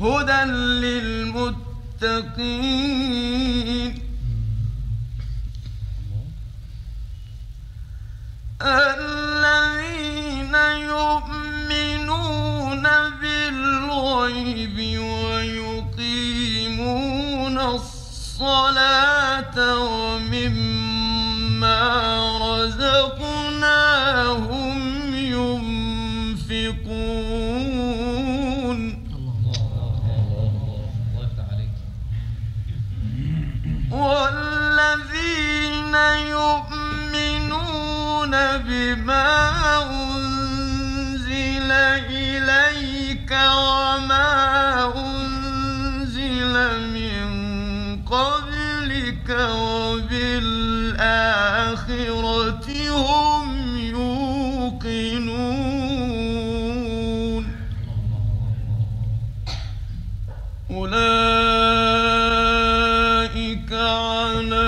هدى للمتقين. الذين يؤمنون بالغيب ويقيمون الصلاة ومما بما أنزل إليك وما أنزل من قبلك وبالآخرة هم يوقنون. أولئك على